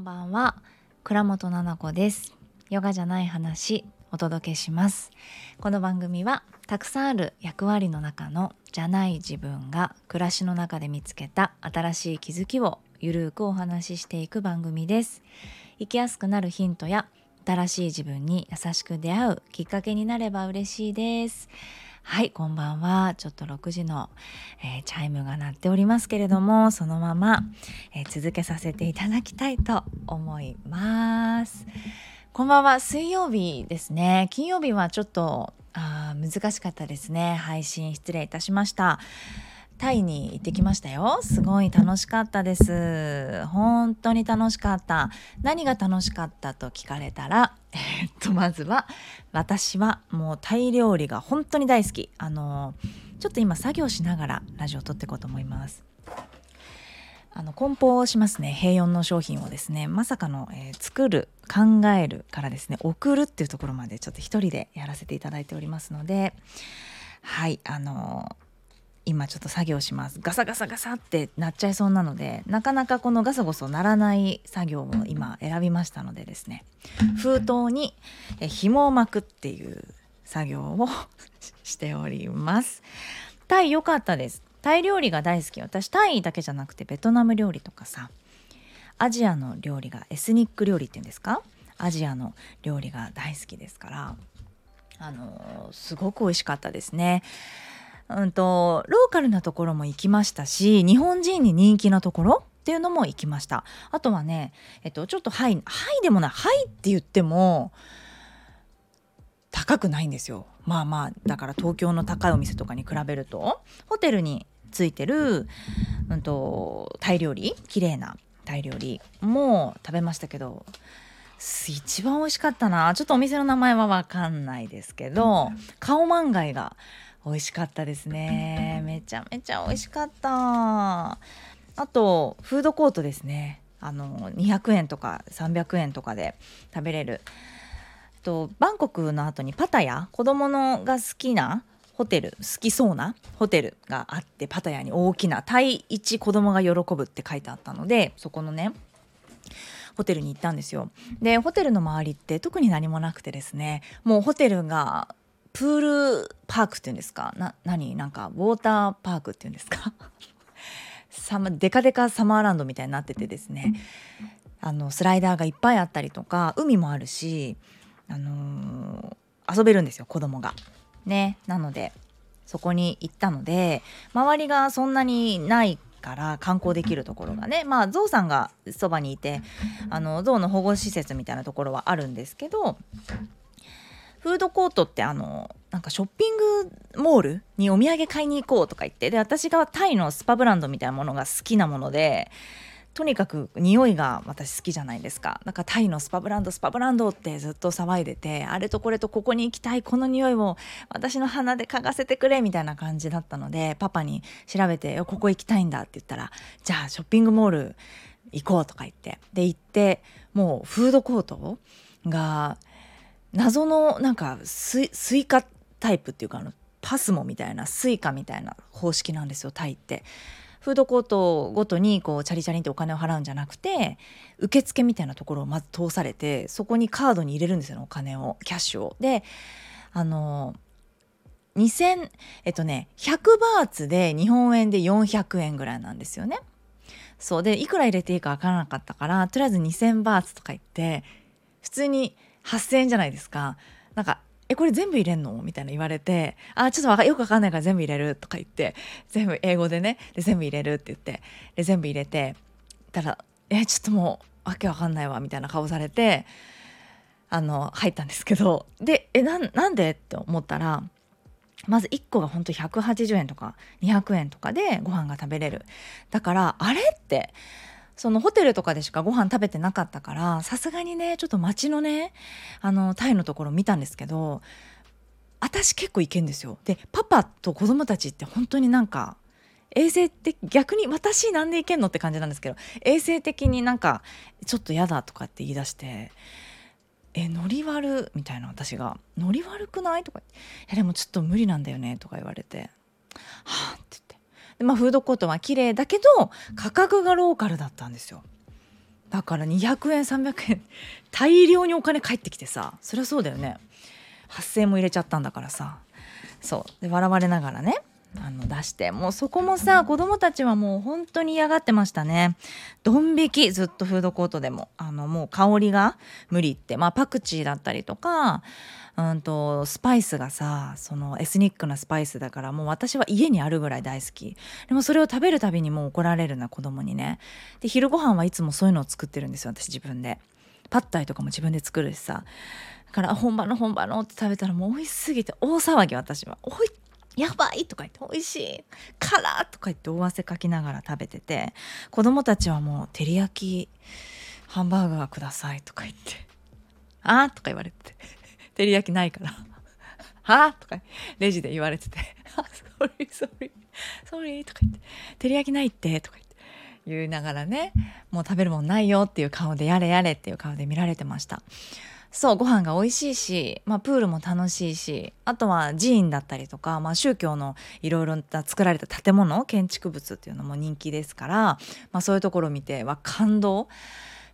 んばんは。倉本々子です。ヨガじゃない話お届けします。この番組はたくさんある役割の中のじゃない自分が暮らしの中で見つけた新しい気づきをゆるくお話ししていく番組です。生きやすくなるヒントや新しい自分に優しく出会うきっかけになれば嬉しいです。はいこんばんは。ちょっと6時の、えー、チャイムが鳴っておりますけれどもそのまま、えー、続けさせていただきたいと思います。こんばんは。水曜日ですね。金曜日はちょっとあ難しかったですね。配信失礼いたしました。タイに行ってきましたよ。すごい楽しかったです。本当に楽しかった。何が楽しかったと聞かれたら、えっと、まずは、私はもうタイ料理が本当に大好き。あの、ちょっと今作業しながらラジオを撮っていこうと思います。あの梱包しますね平4の商品をですねまさかの、えー、作る考えるからですね送るっていうところまでちょっと一人でやらせていただいておりますのではいあの今ちょっと作業します。ガサガサガサってなっちゃいそうなのでなかなかこのガサゴソならない作業を今選びましたのでですね。封筒に紐を巻くっていう作業を しております。タイ良かったです。タイ料理が大好き。私タイだけじゃなくてベトナム料理とかさアジアの料理がエスニック料理っていうんですか？アジアの料理が大好きですからあのすごく美味しかったですねうんと、ローカルなところも行きましたし日本人に人気なところっていうのも行きました。あとはね、えっと、ちょっとハイハイでもないハイって言っても高くないんですよ。まあまあだから東京の高いお店とかに比べるとホテルについてる、うんと、タイ料理綺麗なタイ料理も食べましたけど一番美味しかったな。ちょっとお店の名前は分かんないですけどカオマンガイが美味しかったですね。めちゃめちゃ美味しかった。あとフードコートですね。あの200円とか300円とかで食べれる。とバンコクの後にパタヤ。子供のが好きなホテル。好きそうなホテルがあってパタヤに大きな「対一子供が喜ぶ」って書いてあったのでそこのねホテルに行ったんですよ。でホテルの周りって特に何もなくてですねもうホテルがプールパークっていうんですか？な何？なんかウォーターパークっていうんですか？サマデカデカサマーランドみたいになっててですね。あのスライダーがいっぱいあったりとか海もあるし、あのー、遊べるんですよ子供が。ね。なのでそこに行ったので周りがそんなにないから観光できるところがね。まあゾウさんがそばにいてあのゾウの保護施設みたいなところはあるんですけどフードコートってあのなんかショッピングモールにお土産買いに行こうとか言ってで私がタイのスパブランドみたいなものが好きなものでとにかく匂いが私好きじゃないですか。だかタイのスパブランドスパブランドってずっと騒いでてあれとこれとここに行きたいこの匂いを私の鼻で嗅がせてくれみたいな感じだったのでパパに調べてここ行きたいんだって言ったらじゃあショッピングモール行こうとか言って。で行ってもうフードコートが謎のなんか Suica タイプっていうかあの PASMO みたいな Suica みたいな方式なんですよタイって。フードコートごとにこうチャリチャリンってお金を払うんじゃなくて受付みたいなところをまず通されてそこにカードに入れるんですよ、ね、お金をキャッシュを。であの2000えっとね100バーツで日本円で400円ぐらいなんですよね。そうでいくら入れていいか分からなかったからとりあえず2,000バーツとか言って普通に8,000円じゃないですか。なんかえこれ全部入れんの？みたいな言われてあちょっとよくわかんないから全部入れるとか言って全部英語でねで全部入れるって言ってで全部入れてたらえちょっともうわけわかんないわみたいな顔されてあの入ったんですけどでえなんで？って思ったらまず1個がほんと180円とか200円とかでご飯が食べれる。だからあれ？ってそのホテルとかでしかご飯食べてなかったからさすがにねちょっと街のねあのタイのところ見たんですけど私結構行けんですよ。でパパと子供たちって本当になんか衛生的逆に私なんで行けんのって感じなんですけど衛生的になんかちょっと嫌だとかって言い出して「えノリ悪」みたいな私が「ノリ悪くない?」とか「いやでもちょっと無理なんだよね」とか言われて「はあ」ってまあ、フードコートは綺麗だけど価格がローカルだったんですよ。だから200円300円大量にお金返ってきてさそりゃそうだよね。8,000円も入れちゃったんだからさ。そう。で笑われながらねあの出して。もうそこもさ子供たちはもう本当に嫌がってましたね。ドン引きずっとフードコートでも。あのもう香りが無理って。まあパクチーだったりとかうんとスパイスがさそのエスニックなスパイスだからもう私は家にあるぐらい大好き。でもそれを食べるたびにもう怒られるな子供にね。で昼ご飯はいつもそういうのを作ってるんですよ私自分で。パッタイとかも自分で作るしさ。だから本場の本場のって食べたらもう美味しすぎて大騒ぎ私は。おいやばいとか言って美味しい。辛とか言って大汗かきながら食べてて。子供たちはもう照り焼きハンバーガーくださいとか言って。あーとか言われて。照り焼きないから。はあとかレジで言われてて「あソリソリソリ」とか言って「照り焼きないって」とか言って。言いながらね。もう食べるもんないよっていう顔でやれやれっていう顔で見られてました。そうご飯が美味しいし、まあ、プールも楽しいしあとは寺院だったりとか、まあ、宗教のいろいろな作られた建物建築物っていうのも人気ですから、まあ、そういうところを見ては感動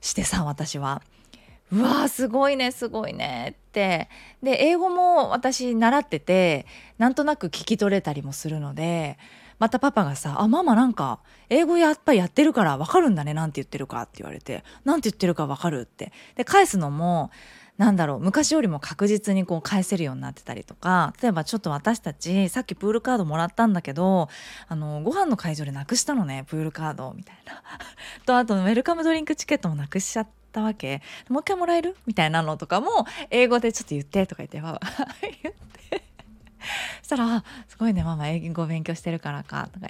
してさ私は。うわーすごいねすごいねって。で英語も私習っててなんとなく聞き取れたりもするのでまたパパがさ「あママなんか英語やっぱりやってるから分かるんだねなんて言ってるか」って言われて「なんて言ってるか分かる」って。で返すのもなんだろう昔よりも確実にこう返せるようになってたりとか例えばちょっと私たちさっきプールカードもらったんだけどあのご飯の会場でなくしたのねプールカードみたいな。とあとウェルカムドリンクチケットもなくしちゃってたわけ。もう一回もらえる？みたいなのとかも英語でちょっと言ってとか言って 言って。そしたら「すごいねママ英語勉強してるからか」とか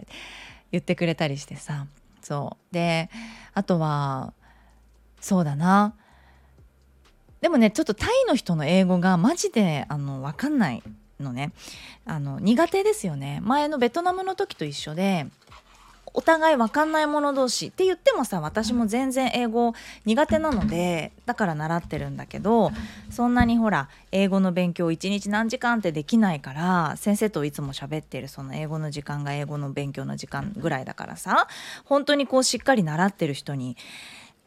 言ってくれたりしてさ。そう。であとはそうだな。でもねちょっとタイの人の英語がマジであの分かんないのね。あの苦手ですよね。前のベトナムの時と一緒でお互い分かんない者同士って言ってもさ私も全然英語苦手なのでだから習ってるんだけどそんなにほら英語の勉強1日何時間ってできないから先生といつも喋ってるその英語の時間が英語の勉強の時間ぐらいだからさ本当にこうしっかり習ってる人に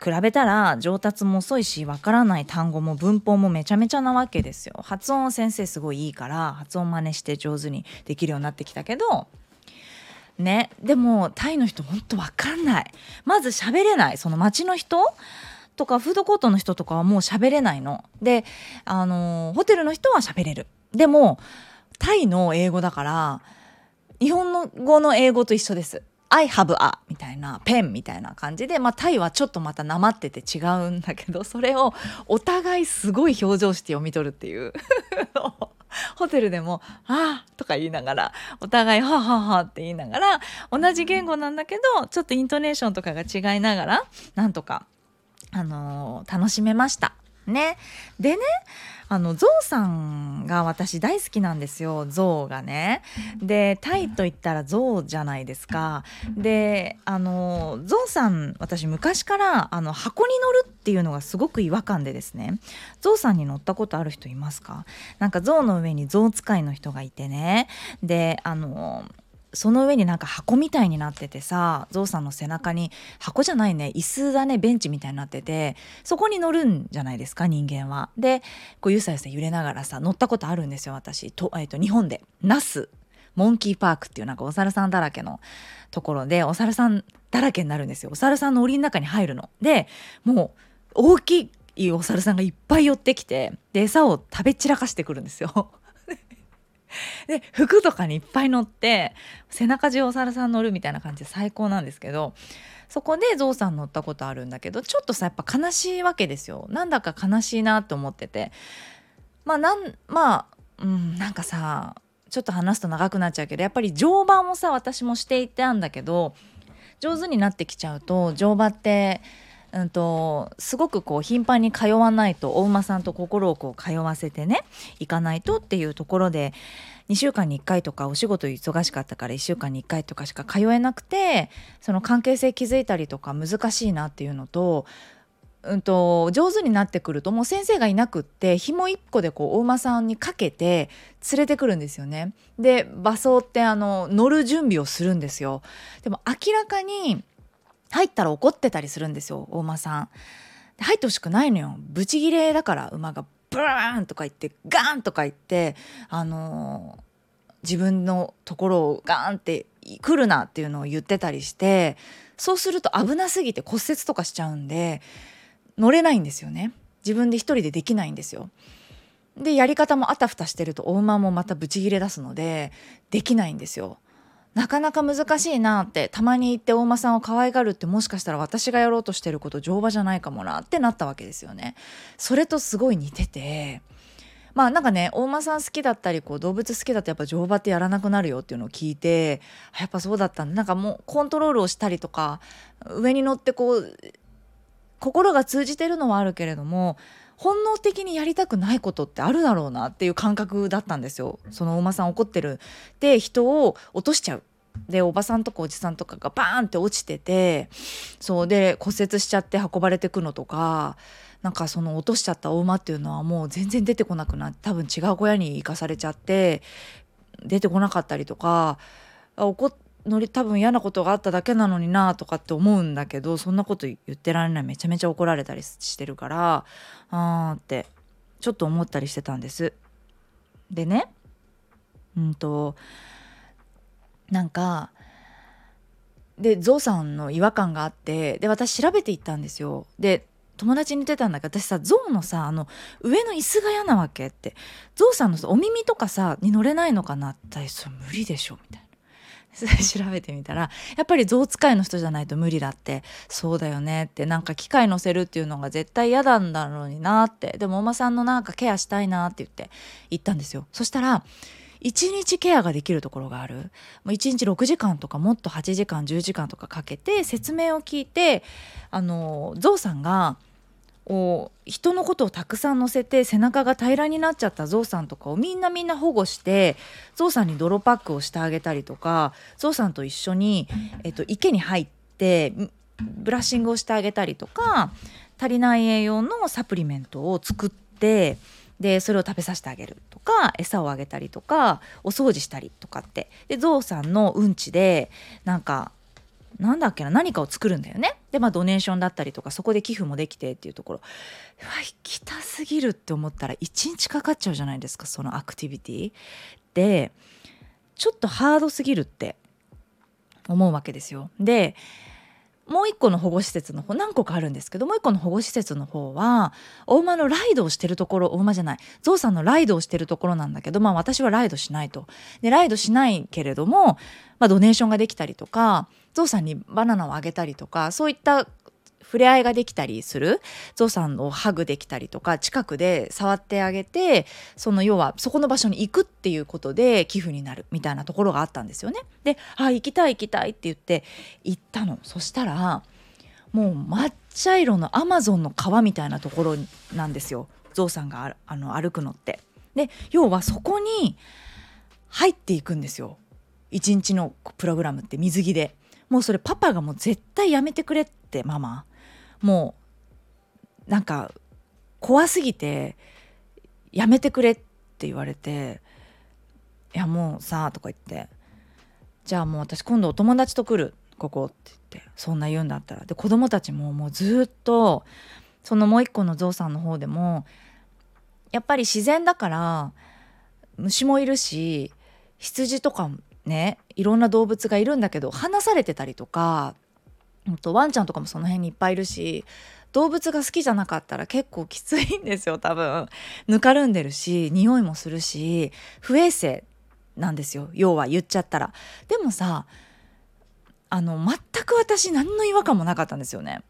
比べたら上達も遅いしわからない単語も文法もめちゃめちゃなわけですよ。発音先生すごいいいから発音真似して上手にできるようになってきたけどね。でもタイの人ほんとわかんない。まず喋れない。その街の人？とかフードコートの人とかはもう喋れないの。であのホテルの人は喋れる。でもタイの英語だから日本の語の英語と一緒です。I have a みたいなペンみたいな感じで、まあ、タイはちょっとまたなまってて違うんだけどそれをお互いすごい表情して読み取るっていう。ホテルでも「ああ」とか言いながらお互い「はあはあは」って言いながら同じ言語なんだけどちょっとイントネーションとかが違いながらなんとか、あのー、楽しめました。ね。でねあのゾウさんが私大好きなんですよ。ゾウがね。でタイと言ったらゾウじゃないですか。であのゾウさん私昔からあの箱に乗るっていうのがすごく違和感でですね。ゾウさんに乗ったことある人いますか？なんかゾウの上にゾウ使いの人がいてね。であのその上になんか箱みたいになっててさゾウさんの背中に箱じゃないね椅子だねベンチみたいになっててそこに乗るんじゃないですか人間は。でこうゆさゆさ揺れながらさ乗ったことあるんですよ私と,、えー、と日本で那須モンキーパークっていうなんかお猿さんだらけのところでお猿さんだらけになるんですよお猿さんの檻の中に入るの。でもう大きいお猿さんがいっぱい寄ってきてで餌を食べ散らかしてくるんですよ。で服とかにいっぱい乗って背中中お猿さん乗るみたいな感じで最高なんですけどそこでゾウさん乗ったことあるんだけどちょっとさやっぱ悲しいわけですよ。なんだか悲しいなと思ってて。まあなんまあうんなんかさちょっと話すと長くなっちゃうけどやっぱり乗馬もさ私もしていたんだけど上手になってきちゃうと乗馬ってうんと、すごくこう頻繁に通わないとお馬さんと心をこう通わせてね行かないとっていうところで2週間に1回とかお仕事忙しかったから1週間に1回とかしか通えなくてその関係性築いたりとか難しいなっていうのとうんと、上手になってくるともう先生がいなくって紐1個でこうお馬さんにかけて連れてくるんですよね。で馬装ってあの乗る準備をするんですよ。でも明らかに入ったら怒ってたりするんですよ大馬さん。入ってほしくないのよブチギレだから馬がブーンとか言ってガーンとか言ってあのー、自分のところをガーンって来るなっていうのを言ってたりしてそうすると危なすぎて骨折とかしちゃうんで乗れないんですよね自分で一人でできないんですよ。でやり方もあたふたしてるとお馬もまたブチギレ出すのでできないんですよ。なかなか難しいなってたまに言って大間さんを可愛がるってもしかしたら私がやろうとしてること乗馬じゃないかもなってなったわけですよね。それとすごい似ててまあなんかね大間さん好きだったりこう動物好きだとやっぱ乗馬ってやらなくなるよっていうのを聞いてやっぱそうだったんだなんかもうコントロールをしたりとか上に乗ってこう心が通じてるのはあるけれども本能的にやりたくないことってあるだろうなっていう感覚だったんですよ。そのお馬さん怒ってる。で人を落としちゃう。でおばさんとかおじさんとかがバーンって落ちててそうで骨折しちゃって運ばれてくのとかなんかその落としちゃったお馬っていうのはもう全然出てこなくなって多分違う小屋に行かされちゃって出てこなかったりとか怒っのり多分嫌なことがあっただけなのになとかって思うんだけどそんなこと言ってられないめちゃめちゃ怒られたりしてるからあーってちょっと思ったりしてたんです。でねうんとなんかでゾウさんの違和感があってで私調べていったんですよ。で友達に言ってたんだけど私さゾウのさあの上の椅子が嫌なわけってゾウさんのお耳とかさに乗れないのかなってそれ無理でしょみたいな。調べてみたらやっぱり象使いの人じゃないと無理だって。そうだよねって。なんか機械乗せるっていうのが絶対嫌なんだろうになって。でもお馬さんのなんかケアしたいなって言って行ったんですよ。そしたら1日ケアができるところがある。1日6時間とかもっと8時間10時間とかかけて説明を聞いてあのゾウさんがを人のことをたくさん乗せて背中が平らになっちゃったゾウさんとかをみんなみんな保護してゾウさんに泥パックをしてあげたりとかゾウさんと一緒に、えっと、池に入ってブラッシングをしてあげたりとか足りない栄養のサプリメントを作ってでそれを食べさせてあげるとか餌をあげたりとかお掃除したりとかって。でゾウさんのうんちでなんかなんだっけな何かを作るんだよね。でまあドネーションだったりとかそこで寄付もできてっていうところうわ行きたすぎるって思ったら1日かかっちゃうじゃないですかそのアクティビティでちょっとハードすぎるって思うわけですよ。でもう一個の保護施設の方何個かあるんですけどもう一個の保護施設の方はお馬のライドをしてるところお馬じゃないゾウさんのライドをしてるところなんだけどまあ私はライドしないと。でライドしないけれども、まあ、ドネーションができたりとかゾウさんにバナナをあげたりとかそういった触れ合いができたりする？ゾウさんをハグできたりとか近くで触ってあげてその要はそこの場所に行くっていうことで寄付になるみたいなところがあったんですよね。で「あ行きたい行きたい」って言って行ったのそしたらもう抹茶色のアマゾンの川みたいなところなんですよゾウさんがあの歩くのって。で要はそこに入っていくんですよ一日のプログラムって水着で。もうそれパパがもう絶対やめてくれってってママ。もうなんか怖すぎてやめてくれって言われて「いやもうさ」とか言って「じゃあもう私今度お友達と来るここ」って言ってそんな言うんだったら。で子供たちももうずっとそのもう一個のゾウさんの方でもやっぱり自然だから虫もいるし羊とかねいろんな動物がいるんだけど離されてたりとかとワンちゃんとかもその辺にいっぱいいるし動物が好きじゃなかったら結構きついんですよ 多分。ぬかるんでるし匂いもするし不衛生なんですよ要は言っちゃったら。でもさあの全く私何の違和感もなかったんですよね。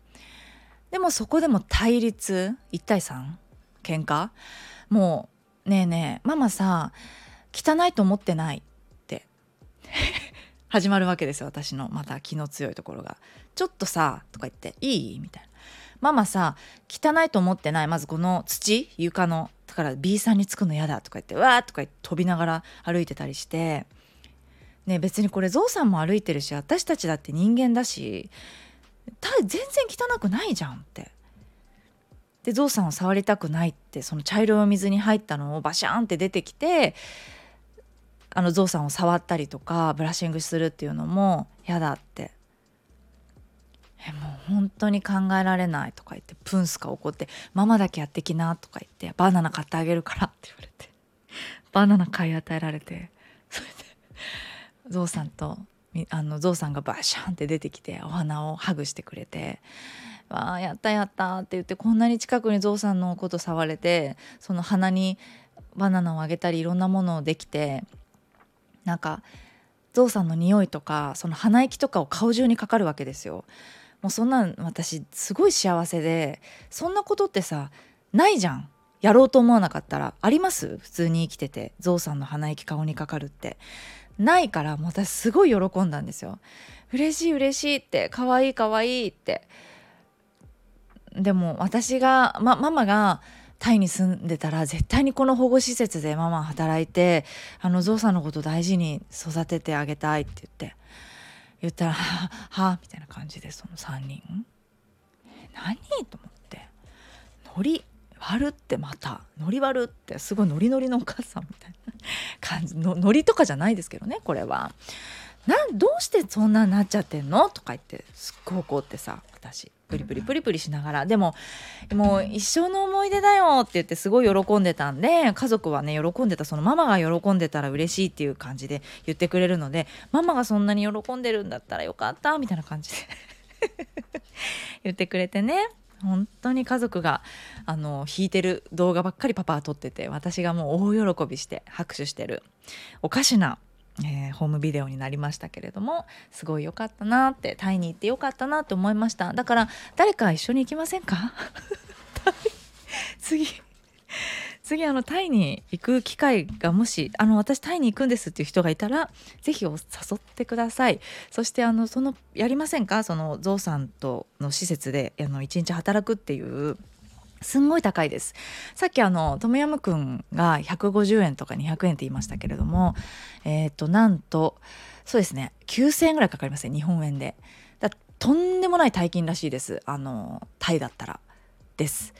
でもそこでも対立1対 3? 喧嘩？もうねえねえママさ汚いと思ってない。始まるわけですよ。私のまた気の強いところが「ちょっとさ」とか言って「いい?」みたいな「ママさ汚いと思ってない？まずこの土床のだから B さんにつくの嫌だ」とか言って「わー」とか言って飛びながら歩いてたりして。ね別にこれゾウさんも歩いてるし私たちだって人間だし全然汚くないじゃんって。でゾウさんを触りたくないってその茶色いお水に入ったのをバシャーンって出てきてあのゾウさんを触ったりとかブラッシングするっていうのも嫌だって。えもう本当に考えられないとか言ってプンスカ怒って「ママだけやってきな」とか言って「バナナ買ってあげるから」って言われてバナナ買い与えられてそれでゾウさんとあのゾウさんがバシャンって出てきてお花をハグしてくれて「わあやったやった」って言ってこんなに近くにゾウさんのこと触れてその鼻にバナナをあげたりいろんなものをできてなんかゾウさんの匂いとかその鼻息とかを顔中にかかるわけですよ。もうそんなん私すごい幸せでそんなことってさないじゃん。やろうと思わなかったら。あります？普通に生きててゾウさんの鼻息顔にかかるって。ないからもう私すごい喜んだんですよ。嬉しい嬉しいって可愛い可愛いって。でも私が、ま、ママがタイに住んでたら絶対にこの保護施設でママ働いてあのゾウさんのこと大事に育ててあげたいって言って言ったら「はあ」みたいな感じでその3人「何?」と思って「ノリ割るってまた。ノリ割るってすごいノリノリのお母さんみたいな感じ。のノリとかじゃないですけどねこれは。などうしてそんなになっちゃってんの？とか言ってすっごい怒ってさ私。プリプリプリプリしながら。でももう一生の思い出だよって言ってすごい喜んでたんで家族はね喜んでたそのママが喜んでたら嬉しいっていう感じで言ってくれるのでママがそんなに喜んでるんだったらよかったみたいな感じで 言ってくれてね。本当に家族があの弾いてる動画ばっかりパパは撮ってて私がもう大喜びして拍手してる。おかしなえー、ホームビデオになりましたけれどもすごい良かったなってタイに行って良かったなって思いました。だから誰か一緒に行きませんか？次次あのタイに行く機会がもしあの私タイに行くんですっていう人がいたら是非お誘ってください。そしてあのそのやりませんか？そのゾウさんとの施設であの一日働くっていうすんごい高いです。さっきあのトムヤムクンが150円とか200円って言いましたけれどもえっ、ー、となんとそうですね9,000円ぐらいかかりますね日本円で。だとんでもない大金らしいです。あのタイだったら。です。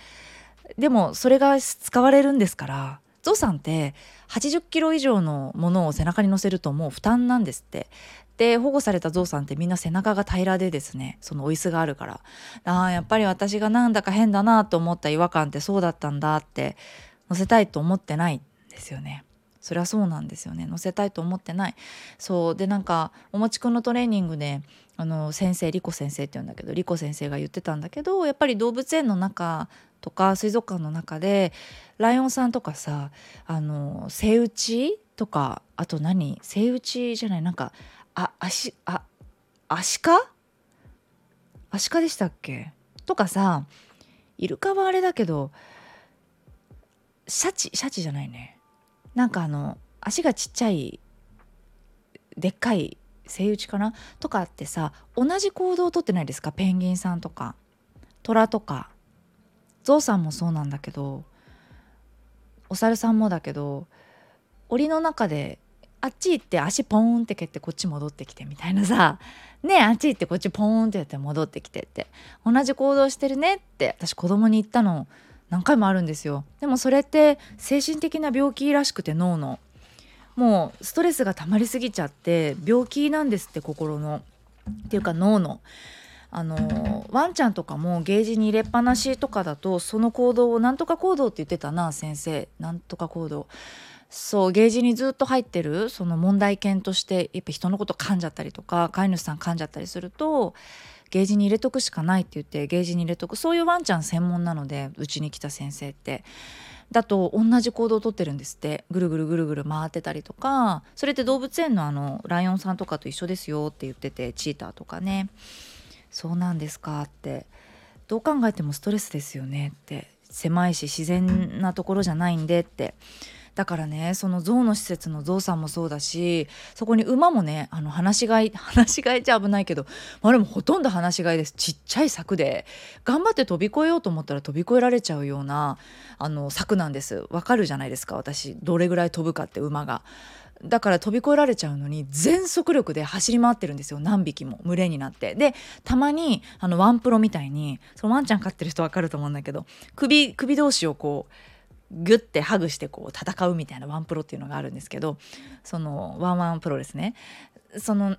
でもそれが使われるんですからゾウさんって80キロ以上のものを背中に乗せるともう負担なんですって。で保護されたゾウさんってみんな背中が平らでですねそのお椅子があるから。ああやっぱり私がなんだか変だなと思った違和感ってそうだったんだって乗せたいと思ってないんですよね。それはそうなんですよね。乗せたいと思ってない。そうでなんかおもちくんのトレーニングであの先生リコ先生って言うんだけどリコ先生が言ってたんだけどやっぱり動物園の中とか水族館の中でライオンさんとかさあのセイウチとかあと何？セイウチじゃないなんかあ足あアシカアシカでしたっけ？とかさイルカはあれだけどシャチシャチじゃないね。なんかあの足がちっちゃいでっかいセイウチかな？とかってさ同じ行動をとってないですか？ペンギンさんとか。トラとか。ゾウさんもそうなんだけどお猿さんもだけど檻の中であっち行って足ポーンって蹴ってこっち戻ってきてみたいなさ。ねあっち行ってこっちポーンってやって戻ってきてって。同じ行動してるねって私子供に言ったの。何回もあるんですよ。でもそれって精神的な病気らしくて脳の。もうストレスが溜まりすぎちゃって病気なんですって心の。っていうか脳の。あのワンちゃんとかもゲージに入れっぱなしとかだとその行動をなんとか行動って言ってたな先生。なんとか行動。そうゲージにずっと入ってるその問題犬としてやっぱ人のこと噛んじゃったりとか飼い主さん噛んじゃったりするとゲージに入れとくしかないって言ってゲージに入れとくそういうワンちゃん専門なのでうちに来た先生って。だと同じ行動をとってるんですって。ぐるぐるぐるぐる回ってたりとかそれって動物園のあのライオンさんとかと一緒ですよって言っててチーターとかね。そうなんですかって。どう考えてもストレスですよねって。狭いし自然なところじゃないんでって。だからねその象の施設の象さんもそうだしそこに馬もねあの放し飼い 放し飼いじゃ危ないけど、まあ、れもほとんど放し飼いです。ちっちゃい柵で頑張って飛び越えようと思ったら飛び越えられちゃうようなあの柵なんです。わかるじゃないですか私。どれぐらい飛ぶかって馬が。だから飛び越えられちゃうのに全速力で走り回ってるんですよ。何匹も。群れになって。でたまにあのワンプロみたいにそのワンちゃん飼ってる人分かると思うんだけど首首同士をこうグッてハグしてこう戦うみたいなワンプロっていうのがあるんですけどそのワンワンプロですねその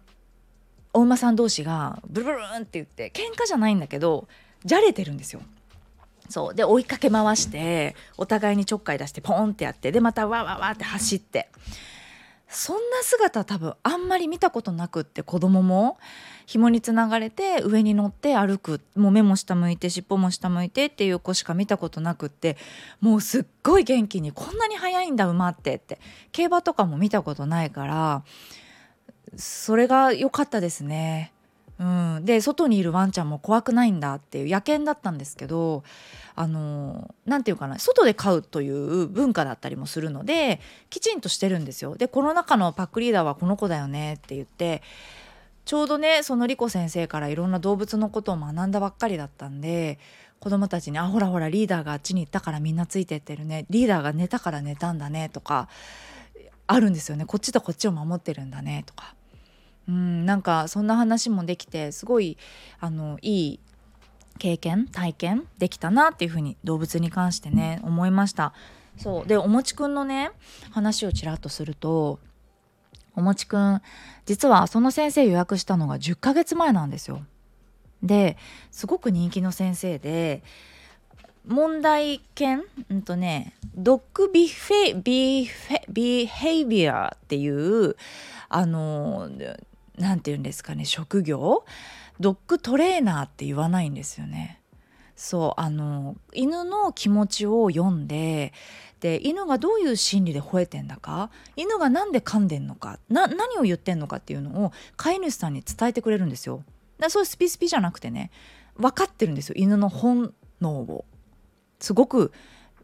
お馬さん同士がブルブルンって言って喧嘩じゃないんだけどじゃれてるんですよ。そうで追いかけ回してお互いにちょっかい出してポンってやってでまたわわわって走ってそんな姿多分あんまり見たことなくって子供も。紐につながれて上に乗って歩く。もう目も下向いて尻尾も下向いてっていう子しか見たことなくって。もうすっごい元気にこんなに速いんだ馬ってって。競馬とかも見たことないからそれが良かったですね。うん、で外にいるワンちゃんも怖くないんだっていう野犬だったんですけどあの何て言うかな外で飼うという文化だったりもするのできちんとしてるんですよ。でこの中のパックリーダーはこの子だよねって言ってちょうどねそのリコ先生からいろんな動物のことを学んだばっかりだったんで子供たちに「あほらほらリーダーがあっちに行ったからみんなついてってるねリーダーが寝たから寝たんだね」とかあるんですよねこっちとこっちを守ってるんだねとか。うんなんかそんな話もできてすごいあのいい経験体験できたなっていうふうに動物に関してね思いました。そう。でおもちくんのね話をちらっとするとおもちくん実はその先生予約したのが10ヶ月前なんですよ。ですごく人気の先生で問題犬うんとねドッグビフェビフェビヘイビアっていうあの何て言うんですかね職業？ドッグトレーナーって言わないんですよね。そうあの犬の気持ちを読んでで犬がどういう心理で吠えてんだか？犬が何で噛んでんのか？な何を言ってんのかっていうのを飼い主さんに伝えてくれるんですよ。だそういうスピスピじゃなくてね分かってるんですよ犬の本能を。すごく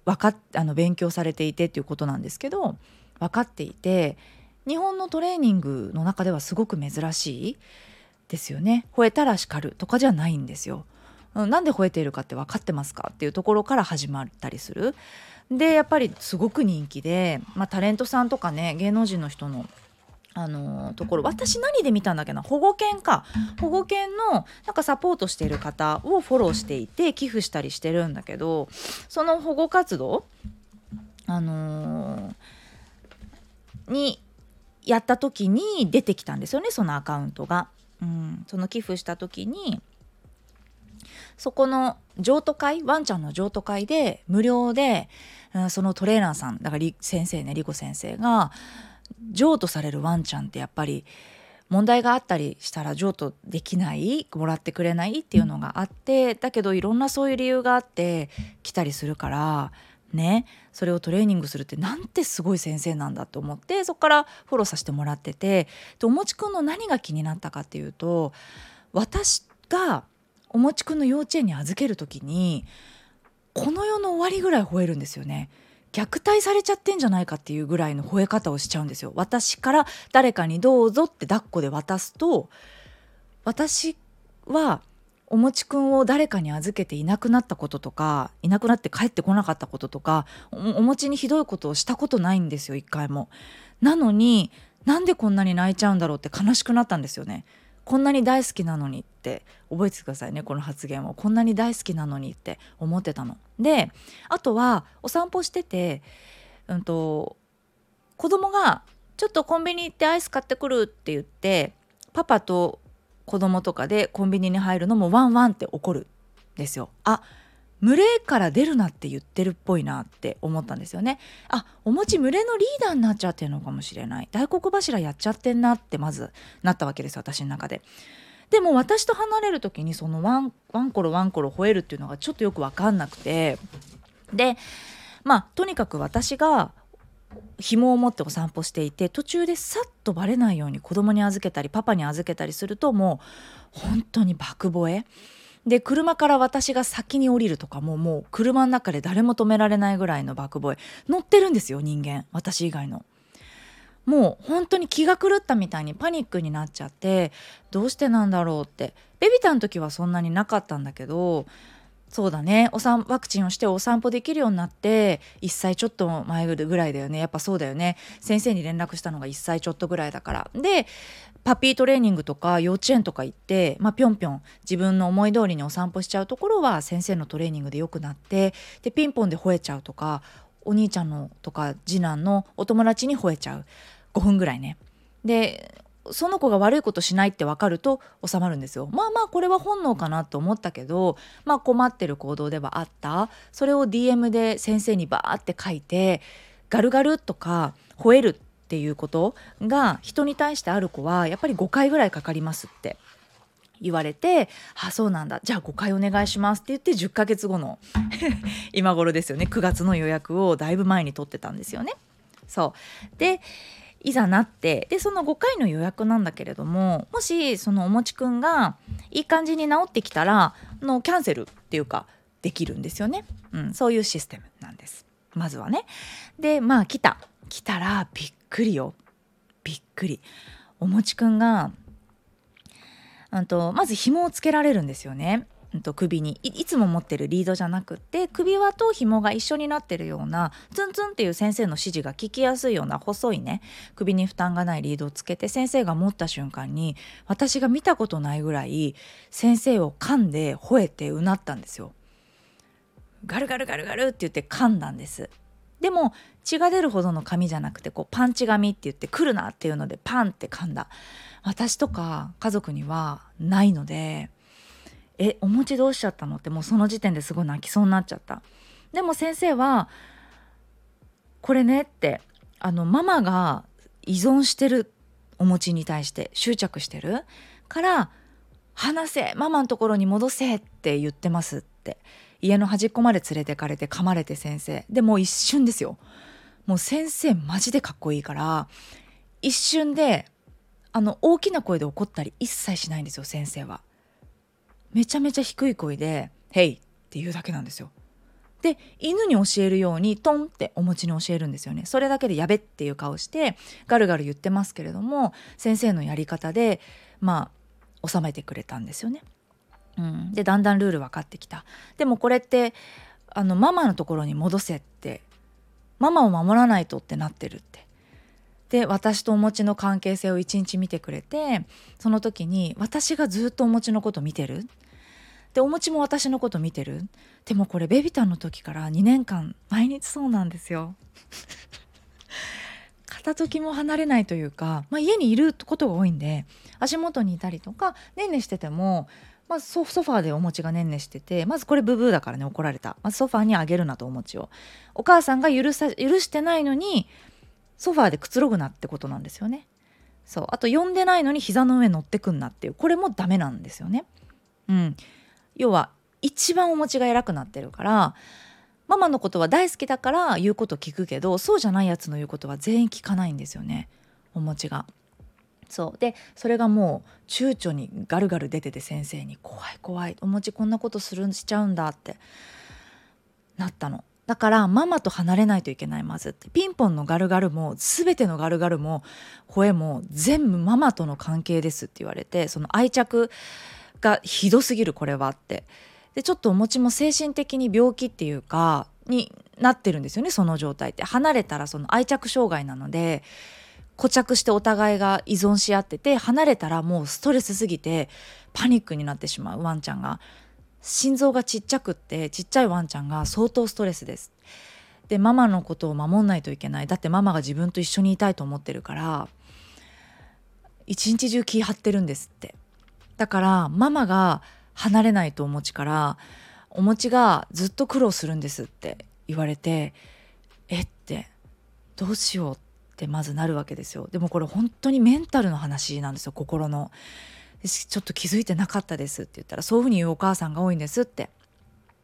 分かっあの勉強されていてっていうことなんですけど分かっていて日本のトレーニングの中ではすごく珍しいですよね吠えたら叱るとかじゃないんですよ。なんで吠えているかって分かってますかっていうところから始まったりする。でやっぱりすごく人気で、まあ、タレントさんとかね芸能人の人のあのところ私何で見たんだっけな？保護犬か保護犬のなんかサポートしている方をフォローしていて寄付したりしてるんだけどその保護活動あのー、にやった時に出てきたんですよねそのアカウントが。うん、その寄付した時にそこの譲渡会ワンちゃんの譲渡会で無料で、うん、そのトレーナーさんだから先生ねリコ先生が譲渡されるワンちゃんってやっぱり問題があったりしたら譲渡できないもらってくれないっていうのがあってだけどいろんなそういう理由があって来たりするからねそれをトレーニングするってなんてすごい先生なんだと思ってそこからフォローさせてもらっててでおもちくんの何が気になったかっていうと私がおもちくんの幼稚園に預ける時にこの世の終わりぐらい吠えるんですよね。虐待されちゃってんじゃないかっていうぐらいの吠え方をしちゃうんですよ。私から誰かにどうぞって抱っこで渡すと私はおもちくんを誰かに預けていなくなったこととかいなくなって帰ってこなかったこととかお餅にひどいことをしたことないんですよ一回も。なのになんでこんなに泣いちゃうんだろうって悲しくなったんですよね。こんなに大好きなのにって覚えててくださいねこの発言をこんなに大好きなのにって思ってたの。であとはお散歩してて、うんと、子供が「ちょっとコンビニ行ってアイス買ってくる」って言ってパパと子供とかでコンビニに入るのもワンワンって怒るんですよ。あ群れから出るなって言ってるっぽいなって思ったんですよね。あお餅群れのリーダーになっちゃってるのかもしれない大黒柱やっちゃってんなってまずなったわけです私の中で。でも私と離れる時にそのワンワンコロワンコロ吠えるっていうのがちょっとよく分かんなくてでまあとにかく私が紐を持ってお散歩していて途中でさっとバレないように子供に預けたりパパに預けたりするともう本当に爆吠え。で車から私が先に降りるとかももう車の中で誰も止められないぐらいの爆吠え。乗ってるんですよ人間。私以外の。もう本当に気が狂ったみたいにパニックになっちゃってどうしてなんだろうって。ベビタの時はそんなになかったんだけどそうだね。おさんワクチンをしてお散歩できるようになって1歳ちょっと前ぐらいだよね。やっぱそうだよね。先生に連絡したのが1歳ちょっとぐらいだから。でパピートレーニングとか幼稚園とか行ってまあぴょんぴょん自分の思い通りにお散歩しちゃうところは先生のトレーニングで良くなってでピンポンで吠えちゃうとかお兄ちゃんのとか次男のお友達に吠えちゃう。5分ぐらいね。でその子が悪いことしないって分かると収まるんですよ。まあまあこれは本能かなと思ったけど、まあ、困ってる行動ではあったそれを DM で先生にバーって書いてガルガルとか吠えるっていうことが人に対してある子はやっぱり5回ぐらいかかりますって言われて「あそうなんだじゃあ5回お願いします」って言って10ヶ月後の 今頃ですよね9月の予約をだいぶ前に取ってたんですよね。そうでいざなってでその5回の予約なんだけれどももしそのおもちくんがいい感じに治ってきたらのキャンセルっていうかできるんですよね、うん、そういうシステムなんです。まずはね。でまあ来た。来たらびっくりよ。びっくり。おもちくんがとまず紐をつけられるんですよね。と首にいつも持ってるリードじゃなくって首輪と紐が一緒になってるようなツンツンっていう先生の指示が聞きやすいような細いね首に負担がないリードをつけて先生が持った瞬間に私が見たことないぐらい先生を噛んで吠えてうなったんですよ。ガルガルガルガルって言って噛んだんです。でも血が出るほどの紙じゃなくてこうパンチ紙って言って来るなっていうのでパンって噛んだ私とか家族にはないのでえお餅どうしちゃったの？ってもうその時点ですごい泣きそうになっちゃった。でも先生はこれねってあのママが依存してるお餅に対して執着してる？から話せママのところに戻せって言ってますって。家の端っこまで連れてかれて噛まれて先生。でもう一瞬ですよ。もう先生マジでかっこいいから一瞬であの大きな声で怒ったり一切しないんですよ先生は。めちゃめちゃ低い声で「ヘイ!」って言うだけなんですよ。で犬に教えるようにトンってお餅に教えるんですよねそれだけでやべっていう顔してガルガル言ってますけれども先生のやり方でまあ収めてくれたんですよね。うん、でだんだんルール分かってきたでもこれってあのママのところに戻せってママを守らないとってなってるってで私とお餅の関係性を一日見てくれてその時に私がずっとお餅のこと見てる。でお餅も私のこと見てる。でもこれベビタンの時から2年間毎日そうなんですよ。片時も離れないというか、まあ、家にいることが多いんで足元にいたりとかねんねしてても、まあ、ソファーでお餅がねんねしててまずこれブブーだからね怒られた、まずソファーにあげるなとお餅を。お母さんが許さ許してないのにソファーでくつろぐなってことなんですよね。そうあと呼んでないのに膝の上乗ってくんなっていうこれもダメなんですよね。うん、要は一番お餅が偉くなってるからママのことは大好きだから言うこと聞くけどそうじゃないやつの言うことは全員聞かないんですよねお餅が。そうでそれがもう躊躇にガルガル出てて先生に「怖い怖いお餅こんなことするしちゃうんだ」ってなったの。だからママと離れないといけないまずピンポンのガルガルも全てのガルガルも声も全部ママとの関係ですって言われてその愛着がひどすぎるこれはって。でちょっとお餅も精神的に病気っていうかになってるんですよねその状態って。離れたらその愛着障害なので固着してお互いが依存し合ってて離れたらもうストレスすぎてパニックになってしまうワンちゃんが。心臓がちっちゃくってちっちゃいワンちゃんが相当ストレスです。でママのことを守んないといけない。だってママが自分と一緒にいたいと思ってるから一日中気張ってるんですって。だからママが離れないとお餅からお餅がずっと苦労するんですって言われてえってどうしようってまずなるわけですよ。でもこれ本当にメンタルの話なんですよ心の。ちょっと気づいてなかったですって言ったらそういうふうに言うお母さんが多いんですって。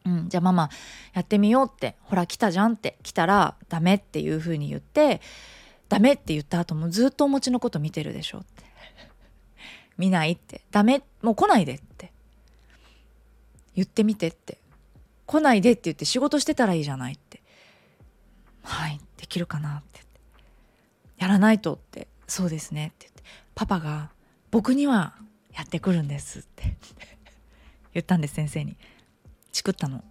うん、じゃあママやってみようってほら来たじゃんって来たらダメっていうふうに言ってダメって言った後もずっとお餅のこと見てるでしょって。見ないって。ダメもう来ないでって。言ってみてって。来ないでって言って仕事してたらいいじゃないって。はいできるかなって。やらないとって。そうですねって言って。パパが僕にはやってくるんですって。言ったんです先生に。チクったの。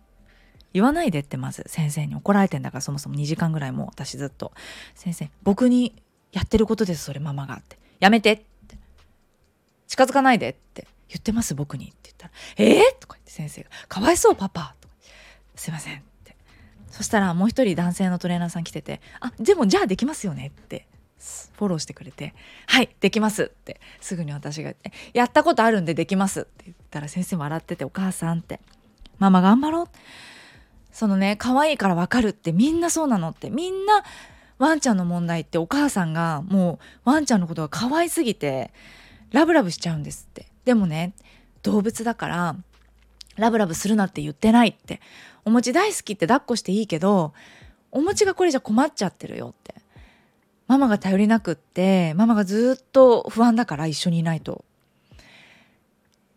言わないでってまず先生に。怒られてんだからそもそも2時間ぐらいもう私ずっと「先生僕にやってることですそれママが」って「やめて」って「近づかないで」って。言ってます僕にって言ったら「えー?」とか言って先生が「かわいそうパパ」とか「すいません」って。そしたらもう一人男性のトレーナーさん来てて「あでもじゃあできますよね」って。フォローしてくれて「はいできます」ってすぐに私が「やったことあるんでできます」って言ったら先生も笑ってて「お母さん」って「ママ頑張ろう」そのね可愛いからわかるってみんなそうなのってみんなワンちゃんの問題ってお母さんがもうワンちゃんのことが可愛すぎてラブラブしちゃうんですって。でもね動物だからラブラブするなって言ってないって。お餅大好きって抱っこしていいけどお餅がこれじゃ困っちゃってるよって。ママが頼りなくってママがずっと不安だから一緒にいないと。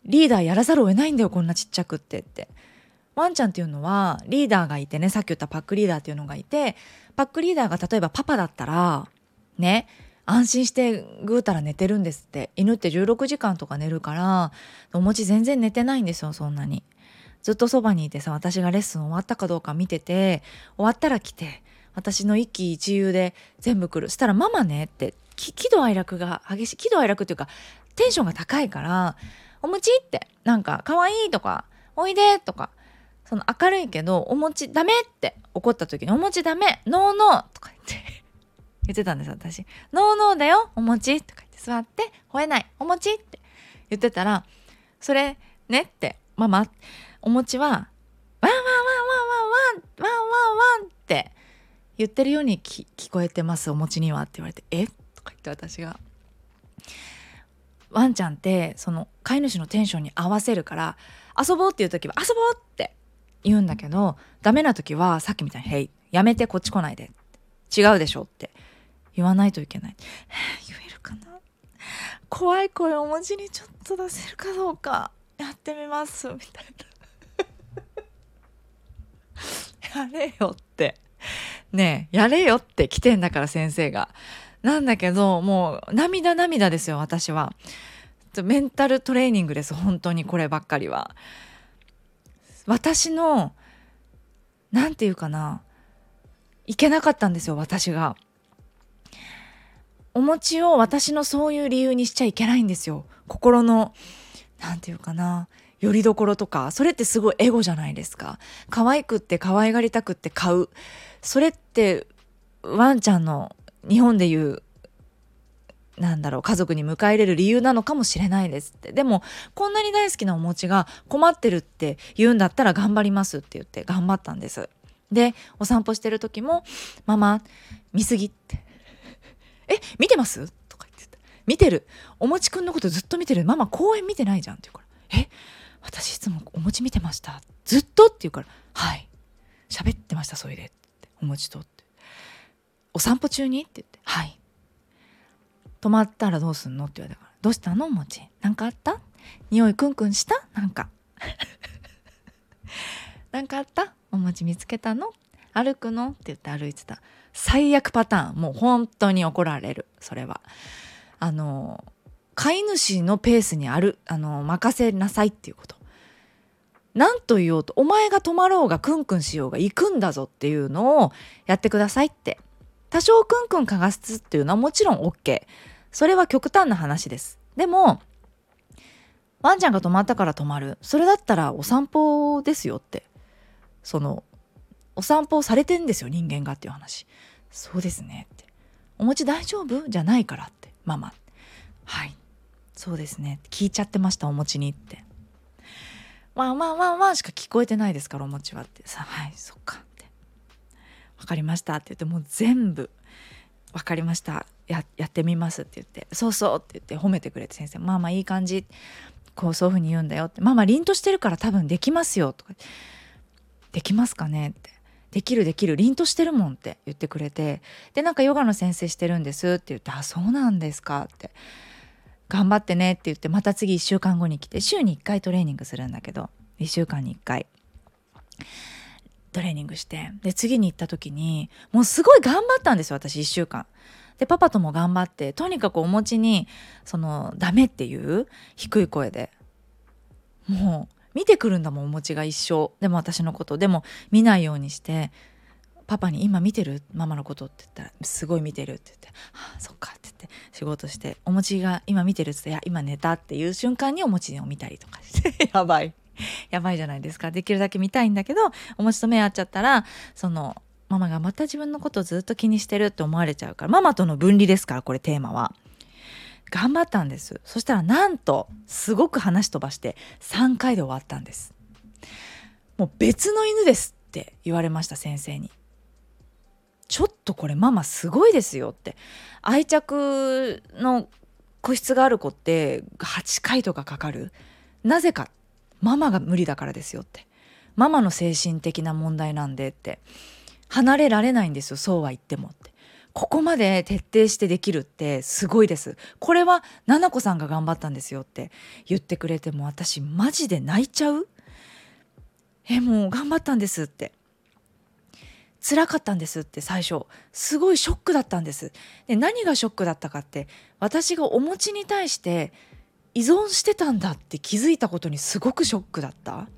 リーダーやらざるを得ないんだよこんなちっちゃくってって。ワンちゃんっていうのはリーダーがいてねさっき言ったパックリーダーっていうのがいてパックリーダーが例えばパパだったらね安心してぐうたら寝てるんですって。犬って16時間とか寝るからお餅全然寝てないんですよそんなに。ずっとそばにいてさ私がレッスン終わったかどうか見てて終わったら来て私の一喜一憂で全部来る。そしたらママねって喜怒哀楽が激しい喜怒哀楽っていうかテンションが高いから「お餅」ってなんか「かわいい」とか「おいで」とかその明るいけど「お餅ダメ」って怒った時に「お餅ダメノーノー」とか言って 言ってたんです私「ノーノーだよお餅」とか言って座って「吠えないお餅」って言ってたら「それね」って「ママお餅はワンワンワンワンワンワンワンワンワンワン」って言ってるように聞こえてますお餅にはって言われて「え？とか言って私が。ワンちゃんってその飼い主のテンションに合わせるから遊ぼうっていう時は遊ぼうって言うんだけどダメな時はさっきみたいに「へいやめてこっち来ないで」違うでしょって言わないといけない。言えるかな？怖い声お餅にちょっと出せるかどうかやってみますみたいな。やれよって ねえやれよって来てんだから先生が。なんだけどもう涙涙ですよ私は。メンタルトレーニングです本当にこればっかりは。私の何て言うかないけなかったんですよ私が。お餅を私のそういう理由にしちゃいけないんですよ。心の何て言うかなよりどころとかそれってすごいエゴじゃないですか。可愛くって可愛がりたくって買う。それってワンちゃんの日本でいうなんだろう家族に迎え入れる理由なのかもしれないですって。でもこんなに大好きなお餅が困ってるって言うんだったら頑張りますって言って頑張ったんです。でお散歩してる時も「ママ見すぎ」って「え見てます?」とか言って見てる。お餅くんのことずっと見てる。ママ公園見てないじゃん」って言うから「え私いつもお餅見てました？ずっと?」って言うから「はい。喋ってましたそれで」ってお餅とって「お散歩中に?」って言って「はい」止まったらどうすんの？って言われたから「どうしたの？お餅。なんかあった？匂いクンクンした？なんかなんかあった？お餅見つけたの？歩くの?」って言って歩いてた。最悪パターン。もう本当に怒られる。それは。あの飼い主のペースにある。あの任せなさいっていうこと。何と言おうとお前が止まろうがクンクンしようが行くんだぞっていうのをやってくださいって。多少クンクンかがすっていうのはもちろん OK それは極端な話です。でもワンちゃんが止まったから止まる。それだったらお散歩ですよって。そのお散歩されてんですよ人間がっていう話。そうですねって。お餅大丈夫？じゃないからって。ママ。はい。そうですね。聞いちゃってましたお餅にって。ワンワンワンワンしか聞こえてないですからお餅はって。さはいそっか。って分かりましたって言ってもう全部分かりました。ややってみますって言って。そうそうって言って褒めてくれて先生。まあまあいい感じ。こうそういうふうに言うんだよって。まあまあ凛としてるから多分できますよとか。できますかねって。できるできる凛としてるもんって言ってくれて。でなんかヨガの先生してるんですって言ってあそうなんですかって。頑張ってねって言ってまた次1週間後に来て週に1回トレーニングするんだけど1週間に1回。トレーニングしてで次に行った時にもうすごい頑張ったんですよ私1週間。でパパとも頑張ってとにかくお餅にそのダメっていう低い声で。もう見てくるんだもんお餅が一生。でも私のこと。でも見ないようにしてパパに「今見てるママのこと」って言ったら「すごい見てる」って言って「はあそっか」って言って仕事してお餅が「今見てる」って言って「いや今寝た」っていう瞬間にお餅を見たりとかして やばい。やばいじゃないですか。できるだけ見たいんだけどお餅と目合っちゃったらそのママがまた自分のことずっと気にしてるって思われちゃうからママとの分離ですからこれテーマは。頑張ったんです。そしたらなんとすごく話飛ばして3回で終わったんです。もう別の犬ですって言われました先生に。ちょっとこれママすごいですよって。愛着の個室がある子って8回とかかかる？なぜかママが無理だからですよって。ママの精神的な問題なんでって。離れられないんですよそうは言ってもって。ここまで徹底してできるってすごいです。これは奈々子さんが頑張ったんですよって言ってくれても私マジで泣いちゃう？えもう頑張ったんですって。辛かったんですって最初。すごいショックだったんです。で何がショックだったかって私がお餅に対して依存してたんだって気づいたことにすごくショックだった。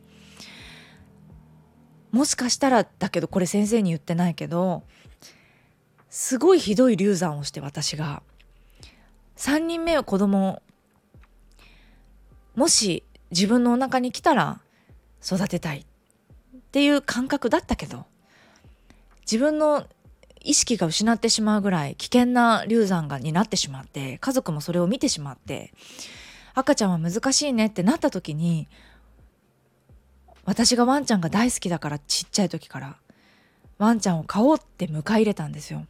もしかしたらだけどこれ先生に言ってないけどすごいひどい流産をして私が。3人目は子供。もし自分のお腹に来たら育てたいっていう感覚だったけど自分の意識が失ってしまうぐらい危険な流産がになってしまって家族もそれを見てしまって赤ちゃんは難しいねってなった時に私がワンちゃんが大好きだからちっちゃい時からワンちゃんを飼おうって迎え入れたんですよ。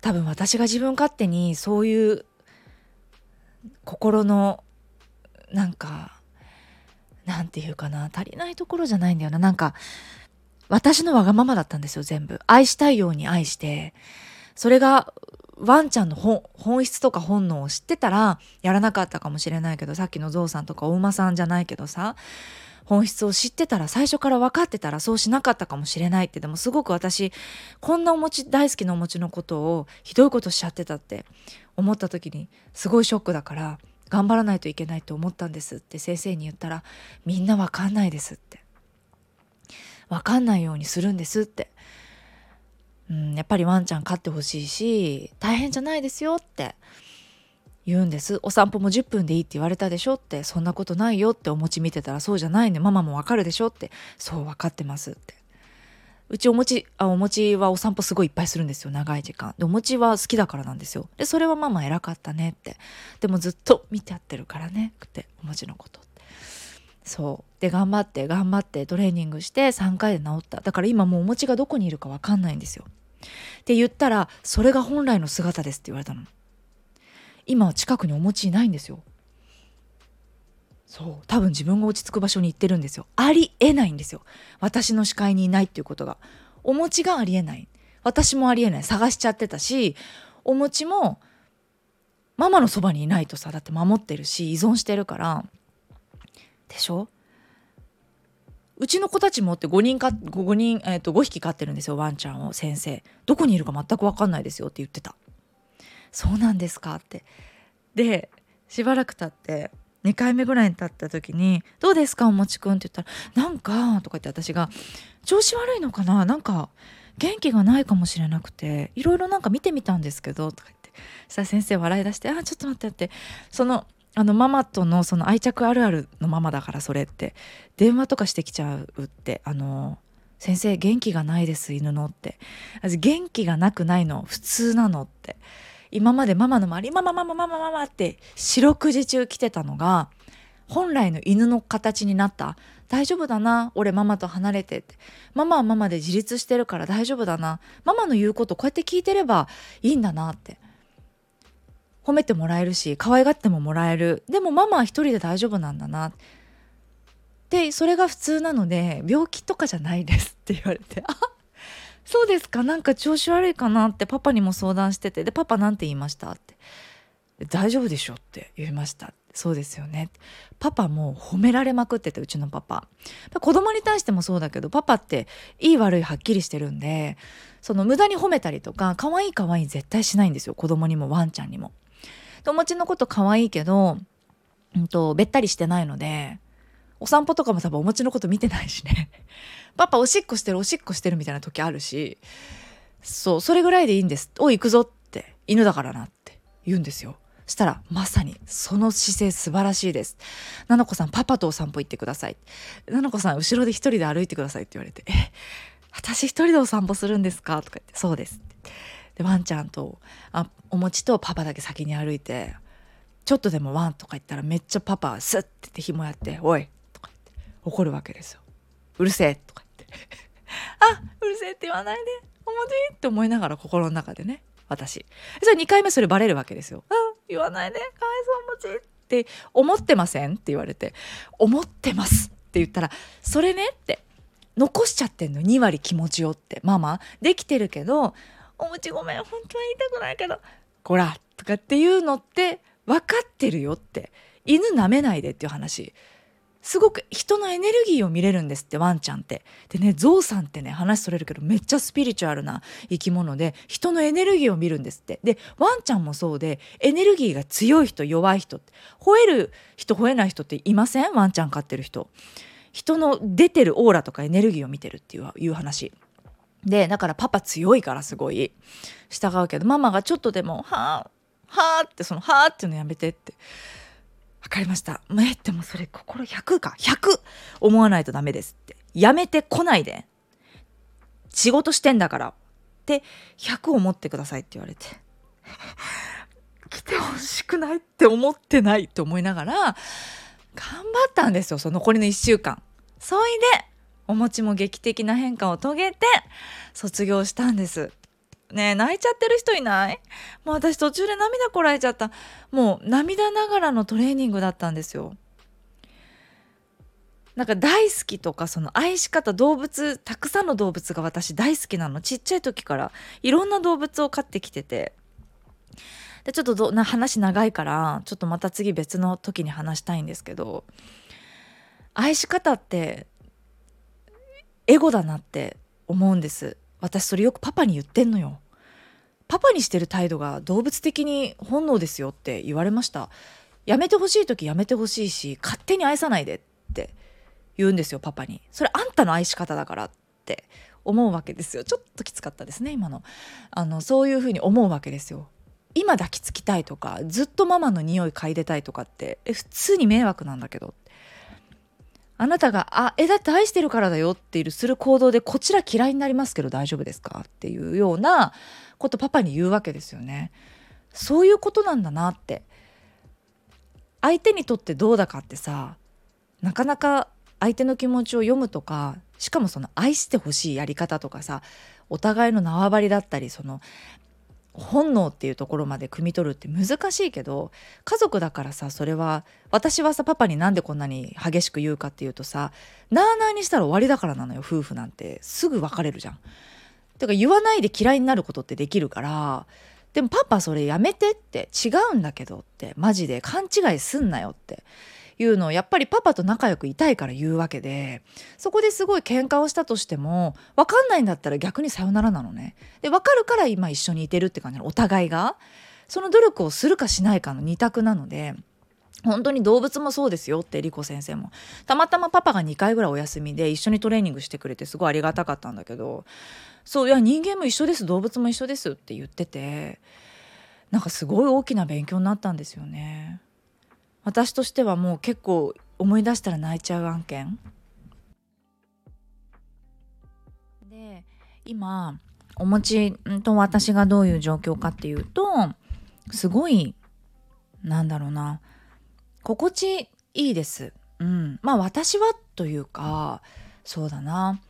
多分私が自分勝手にそういう心のなんかなんていうかな足りないところじゃないんだよななんか私のわがままだったんですよ、全部。愛したいように愛して、それがワンちゃんの本本質とか本能を知ってたらやらなかったかもしれないけど、さっきのゾウさんとかお馬さんじゃないけどさ、本質を知ってたら最初から分かってたらそうしなかったかもしれないって。でもすごく私こんなお餅大好きなお餅のことをひどいことしちゃってたって思った時にすごいショックだから頑張らないといけないと思ったんですって先生に言ったらみんな分かんないですって。分かんないようにするんですって、うん、やっぱりワンちゃん飼ってほしいし大変じゃないですよって。言うんです。お散歩も10分でいいって言われたでしょって。そんなことないよってお餅見てたらそうじゃないねママもわかるでしょって。そう分かってますって。うちお餅あお餅はお散歩すごいいっぱいするんですよ。長い時間。でお餅は好きだからなんですよ。でそれはママ偉かったねって。でもずっと見てやってるからね。ってお餅のことって。そう。で頑張って頑張ってトレーニングして3回で治った。だから今もうお餅がどこにいるか分かんないんですよ。って言ったらそれが本来の姿ですって言われたの。今は近くにお餅いないんですよ。そう。多分自分が落ち着く場所に行ってるんですよ。ありえないんですよ。私の視界にいないっていうことが。お餅がありえない。私もありえない。探しちゃってたしお餅もママのそばにいないとさだって守ってるし依存してるからでしょ？うちの子たちもって5人か5人、えー、と5匹飼ってるんですよワンちゃんを先生。どこにいるか全く分かんないですよって言ってた。そうなんですかって。でしばらく経って2回目ぐらいに経った時に「どうですかおもちくん」って言ったら「なんか」とか言って私が「調子悪いのかな？なんか元気がないかもしれなくていろいろなんか見てみたんですけど」とか言って。そしたら先生笑い出して「あちょっと待って」って。そのあのママとのその愛着あるあるのママだからそれって。電話とかしてきちゃうってあの先生元気がないです犬のって。元気がなくないの。普通なのって。今までママの周りママママママママって四六時中来てたのが本来の犬の形になった。大丈夫だな俺ママと離れてって。ママはママで自立してるから大丈夫だな。ママの言うことこうやって聞いてればいいんだなって。褒めてもらえるし可愛がってももらえる。でもママは一人で大丈夫なんだな。でそれが普通なので病気とかじゃないです。って言われてあそうですか。なんか調子悪いかなってパパにも相談しててでパパなんて言いました？って。大丈夫でしょって言いました。そうですよね。パパも褒められまくっててうちのパパ。子供に対してもそうだけどパパっていい悪いはっきりしてるんでその無駄に褒めたりとか可愛い可愛い絶対しないんですよ。子供にもワンちゃんにも。お餅のこと可愛いけど、うんと、べったりしてないので、お散歩とかも多分お餅のこと見てないしね。パパおしっこしてるおしっこしてるみたいな時あるし、そう、それぐらいでいいんです。おい、行くぞって、犬だからなって言うんですよ。したらまさにその姿勢素晴らしいですななこさんパパとお散歩行ってくださいななこさん後ろで一人で歩いてくださいって言われてえ私一人でお散歩するんですか？とか言ってそうですでワンちゃんとあお餅とパパだけ先に歩いてちょっとでもワンとか言ったらめっちゃパパスッてって紐やって「おい!」とか言って怒るわけですよ。うるせえとか言って あうるせえって言わないでお餅って思いながら心の中でね私それ2回目それバレるわけですよ。あ言わないでかわいそうお餅って思ってません？って言われて思ってますって言ったらそれねって残しちゃってんの2割気持ちよってママできてるけどお餅ごめん本当は言いたくないけどこらとかっていうのって分かってるよって犬舐めないでっていう話すごく人のエネルギーを見れるんですってワンちゃんって。でねゾウさんってね話それるけどめっちゃスピリチュアルな生き物で人のエネルギーを見るんですって。でワンちゃんもそうでエネルギーが強い人弱い人って吠える人吠えない人っていません？ワンちゃん飼ってる人。人の出てるオーラとかエネルギーを見てるっていういう話。でだからパパ強いからすごい。従うけどママがちょっとでも「はあはあ」ってその「はあ」っていうのやめてって。分かりました。えでもそれ心100か？100思わないとダメですって。やめてこないで。仕事してんだから。って100思ってくださいって言われて。来てほしくないって思ってないって思いながら頑張ったんですよその残りの1週間。そいでお餅も劇的な変化を遂げて卒業したんです。ね泣いちゃってる人いない？もう私途中で涙こらえちゃった。もう涙ながらのトレーニングだったんですよ。なんか大好きとかその愛し方動物たくさんの動物が私大好きなの。ちっちゃい時から。いろんな動物を飼ってきてて。でちょっとどな話長いからちょっとまた次別の時に話したいんですけど。愛し方ってエゴだなって思うんです。私それよくパパに言ってんのよ。パパにしてる態度が動物的に本能ですよって言われました。やめてほしい時やめてほしいし勝手に愛さないでって言うんですよパパに。それあんたの愛し方だからって思うわけですよ。ちょっときつかったですね今の。あのそういうふうに思うわけですよ。今抱きつきたいとかずっとママの匂い嗅いでたいとかってえ普通に迷惑なんだけどあなたが「あえだって愛してるからだよ」っていうする行動でこちら嫌いになりますけど大丈夫ですかっていうようなことパパに言うわけですよね。そういうことなんだなって相手にとってどうだかってさなかなか相手の気持ちを読むとかしかもその愛してほしいやり方とかさお互いの縄張りだったりその本能っていうところまで汲み取るって難しいけど家族だからさそれは私はさパパになんでこんなに激しく言うかっていうとさなあなあにしたら終わりだからなのよ夫婦なんてすぐ別れるじゃん。てか言わないで嫌いになることってできるからでもパパそれやめてって違うんだけどってマジで勘違いすんなよっていうのをやっぱりパパと仲良くいたいから言うわけでそこですごい喧嘩をしたとしても分かんないんだったら逆にさよならなのね。で分かるから今一緒にいてるって感じのお互いが。その努力をするかしないかの二択なので本当に動物もそうですよってリコ先生もたまたまパパが2回ぐらいお休みで一緒にトレーニングしてくれてすごいありがたかったんだけどそういや人間も一緒です動物も一緒ですって言っててなんかすごい大きな勉強になったんですよね。私としてはもう結構思い出したら泣いちゃう案件。で今お餅と私がどういう状況かっていうとすごいなんだろうな心地いいです。うん、まあ私はというかそうだな。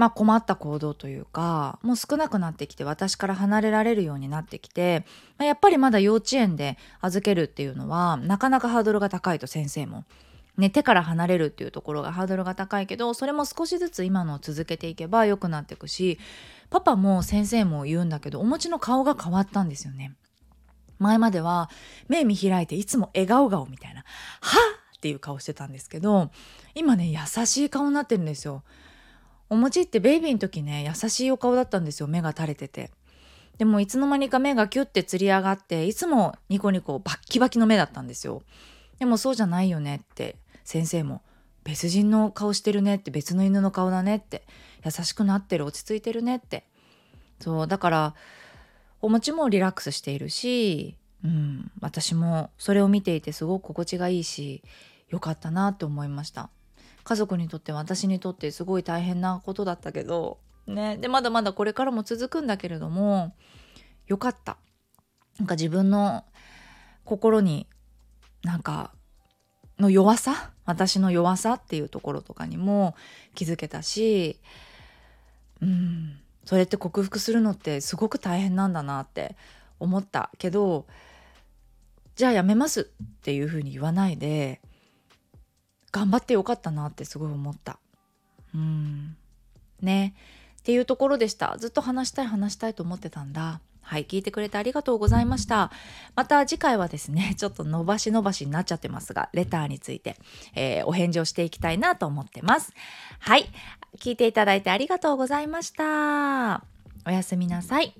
まあ困った行動というかもう少なくなってきて私から離れられるようになってきて、まあ、やっぱりまだ幼稚園で預けるっていうのはなかなかハードルが高いと先生も。ね、手から離れるっていうところがハードルが高いけどそれも少しずつ今のを続けていけば良くなっていくしパパも先生も言うんだけどお餅の顔が変わったんですよね。前までは目見開いていつも笑顔顔みたいな「はっ!」っていう顔してたんですけど今ね優しい顔になってるんですよ。お餅ってベイビーの時ね優しいお顔だったんですよ目が垂れてて。でもいつの間にか目がキュッてつり上がっていつもニコニコバッキバキの目だったんですよ。でもそうじゃないよねって先生も別人の顔してるねって別の犬の顔だねって優しくなってる落ち着いてるねって。そうだからお餅もリラックスしているしうん、私もそれを見ていてすごく心地がいいし良かったなって思いました。家族にとって私にとってすごい大変なことだったけどね。でまだまだこれからも続くんだけれども良かった。なんか自分の心になんかの弱さ私の弱さっていうところとかにも気づけたしうんそれって克服するのってすごく大変なんだなって思ったけどじゃあやめますっていうふうに言わないで頑張ってよかったなってすごい思った。うんねっていうところでしたずっと話したい話したいと思ってたんだはい、聞いてくれてありがとうございました。また次回はですね、ちょっと伸ばし伸ばしになっちゃってますが、レターについて、えー、お返事をしていきたいなと思ってます。はい、聞いていただいてありがとうございました。おやすみなさい。